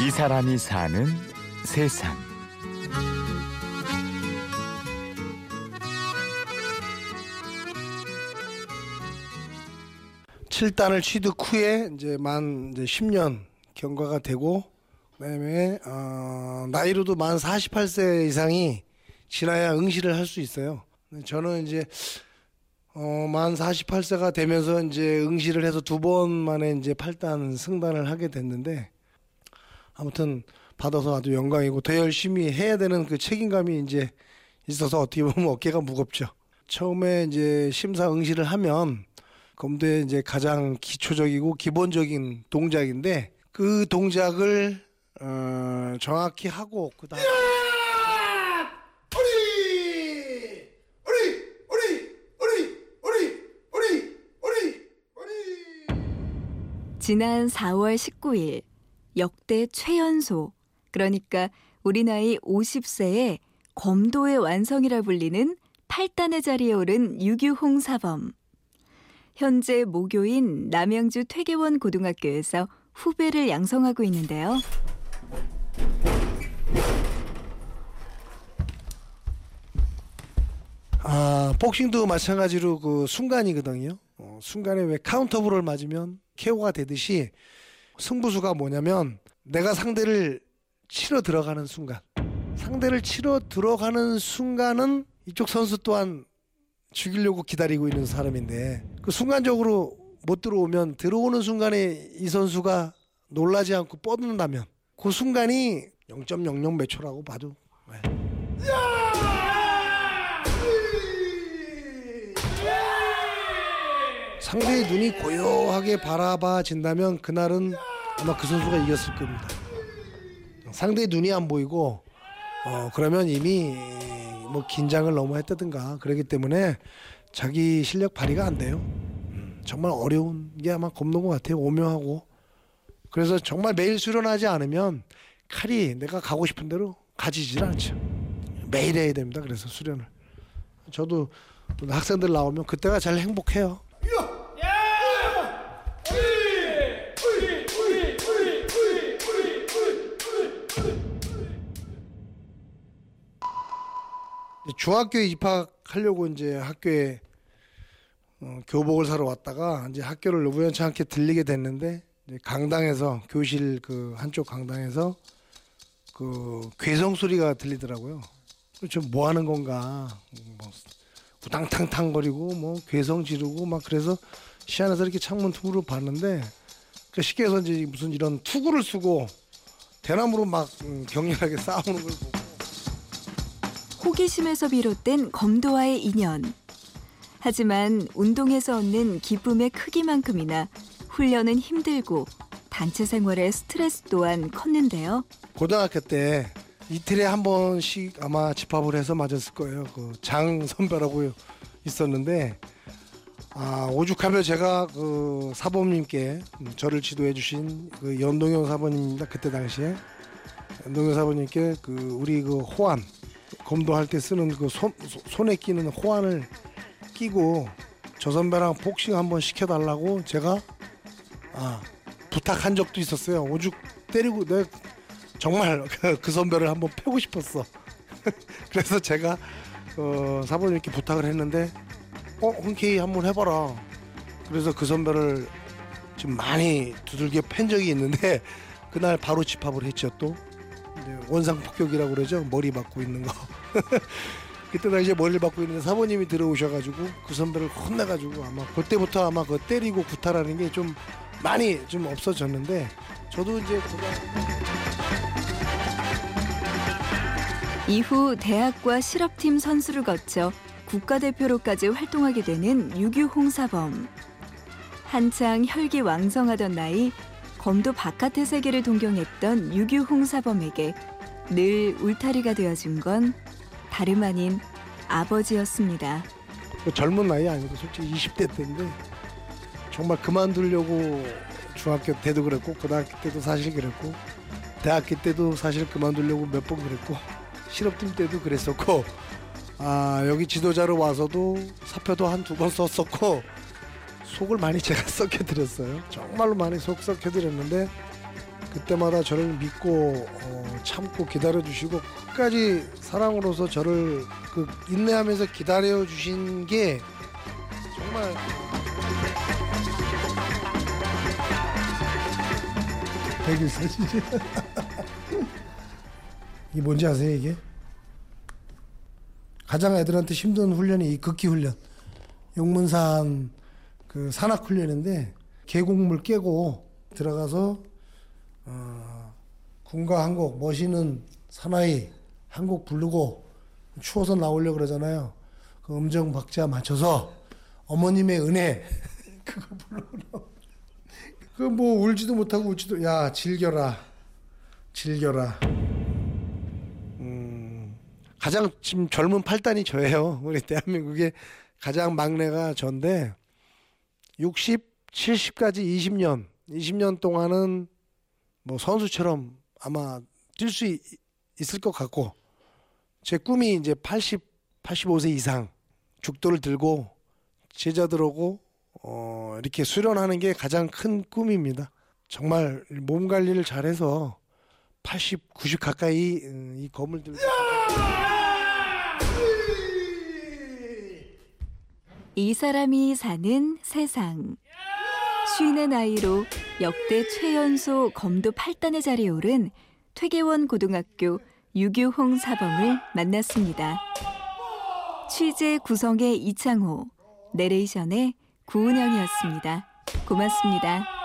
이 사람이 사는 세상. 칠단을 취득 후에 이제 만 이제 10년 경과가 되고 그다음에 어, 나이로도 만 48세 이상이 지나야 응시를 할 수 있어요. 저는 이제 어, 만 48세가 되면서 이제 응시를 해서 두 번 만에 이제 8단 승단을 하게 됐는데 아무튼 받아서 아주 영광이고 더 열심히 해야 되는 그 책임감이 이제 있어서 어떻게 보면 어깨가 무겁죠. 처음에 이제 심사응시를 하면 검도의 이제 가장 기초적이고 기본적인 동작인데 그 동작을 어, 정확히 하고 그다음. 지난 4월 19일 역대 최연소 그러니까 우리 나이 50세에 검도의 완성이라 불리는 8단의 자리에 오른 유규홍 사범. 현재 모교인 남양주 퇴계원 고등학교에서 후배를 양성하고 있는데요. 아 복싱도 마찬가지로 그 순간이거든요. 어, 순간에 왜 카운터블을 맞으면 KO가 되듯이 승부수가 뭐냐면 내가 상대를 치러 들어가는 순간 상대를 치러 들어가는 순간은 이쪽 선수 또한 죽이려고 기다리고 있는 사람인데 그 순간적으로 못 들어오면 들어오는 순간에 이 선수가 놀라지 않고 뻗는다면 그 순간이 0.00 몇 초라고 봐도 네. 상대의 눈이 고요하게 바라봐진다면 그날은 아마 그 선수가 이겼을 겁니다. 상대의 눈이 안 보이고 어 그러면 이미 뭐 긴장을 너무 했다든가 그러기 때문에 자기 실력 발휘가 안 돼요. 음, 정말 어려운 게 아마 겁는 것 같아요. 오묘하고 그래서 정말 매일 수련하지 않으면 칼이 내가 가고 싶은 대로 가지질 않죠. 매일 해야 됩니다. 그래서 수련을 저도 학생들 나오면 그때가 제일 행복해요. 중학교에 입학하려고 이제 학교에 어, 교복을 사러 왔다가 이제 학교를 우연치 않게 들리게 됐는데 강당에서 교실 그 한쪽 강당에서 그 괴성 소리가 들리더라고요. 저뭐 하는 건가? 뭐 우당탕탕거리고 뭐 괴성 지르고 막 그래서 시안에서 이렇게 창문 투구를 봤는데 그 쉽게 해서 이제 무슨 이런 투구를 쓰고 대나무로 막 음, 격렬하게 싸우는 걸 보고 호기심에서 비롯된 검도와의 인연. 하지만 운동에서 얻는 기쁨의 크기만큼이나 훈련은 힘들고 단체 생활의 스트레스 또한 컸는데요. 고등학교 때 이틀에 한 번씩 아마 집합을 해서 맞았을 거예요. 그 장 선배라고 있었는데 아, 오죽하면 제가 그 사범님께 저를 지도해 주신 그 연동형 사범님입니다. 그때 당시에 연동형 사범님께 그 우리 그 호환 검도할 때 쓰는 그 손, 손에 끼는 호환을 끼고 저 선배랑 복싱 한번 시켜달라고 제가 아, 부탁한 적도 있었어요. 오죽 때리고 내 정말 그 선배를 한번 패고 싶었어. 그래서 제가 어, 사부님께 부탁을 했는데 어 흔쾌히 한번 해봐라. 그래서 그 선배를 좀 많이 두들겨 팬 적이 있는데 그날 바로 집합을 했죠 또 원상 폭격이라고 그러죠 머리 받고 있는 거. 그때 당시에 머리를 받고 있는 사모님이 들어오셔가지고 그 선배를 혼내가지고 아마 그때부터 아마 그 때리고 구타라는 게 좀 많이 좀 없어졌는데 저도 이제 이후 대학과 실업팀 선수를 거쳐 국가대표로까지 활동하게 되는 유규홍 사범. 한창 혈기 왕성하던 나이 검도 바깥의 세계를 동경했던 유규홍 사범에게 늘 울타리가 되어준 건 다름 아닌 아버지였습니다. 그 젊은 나이 아니고 솔직히 20대 때인데 정말 그만두려고 중학교 때도 그랬고 고등학교 때도 사실 그랬고 대학교 때도 사실 그만두려고 몇 번 그랬고 실업팀 때도 그랬었고 아 여기 지도자로 와서도 사표도 한 두 번 썼었고 속을 많이 제가 썩혀드렸어요 정말로 많이 속 썩혀드렸는데 그때마다 저를 믿고 어, 참고 기다려 주시고 끝까지 사랑으로서 저를 그 인내하면서 기다려 주신 게 정말 백일 사진이 이게 뭔지 아세요 이게? 가장 애들한테 힘든 훈련이 이 극기 훈련 용문산 그 산악 훈련인데 계곡물 깨고 들어가서 어, 군가 한곡 멋있는 사나이 한곡 부르고 추워서 나오려 고 그러잖아요. 그 음정 박자 맞춰서 어머님의 은혜 그거 부르고 그뭐 울지도 못하고 울지도 야 즐겨라 즐겨라. 음, 가장 지금 젊은 팔단이 저예요. 우리 대한민국의 가장 막내가 전데 60, 70까지 20년, 20년 동안은 뭐 선수처럼 아마 뛸 수 있을 것 같고 제 꿈이 이제 80, 85세 이상 죽도를 들고 제자들하고 어, 이렇게 수련하는 게 가장 큰 꿈입니다. 정말 몸 관리를 잘해서 80, 90 가까이 음, 이 검을 들고 이 사람이 사는 세상. 쉰의 나이로 역대 최연소 검도 8단의 자리에 오른 퇴계원 고등학교 유규홍 사범을 만났습니다. 취재 구성의 이창호, 내레이션의 구은영이었습니다. 고맙습니다.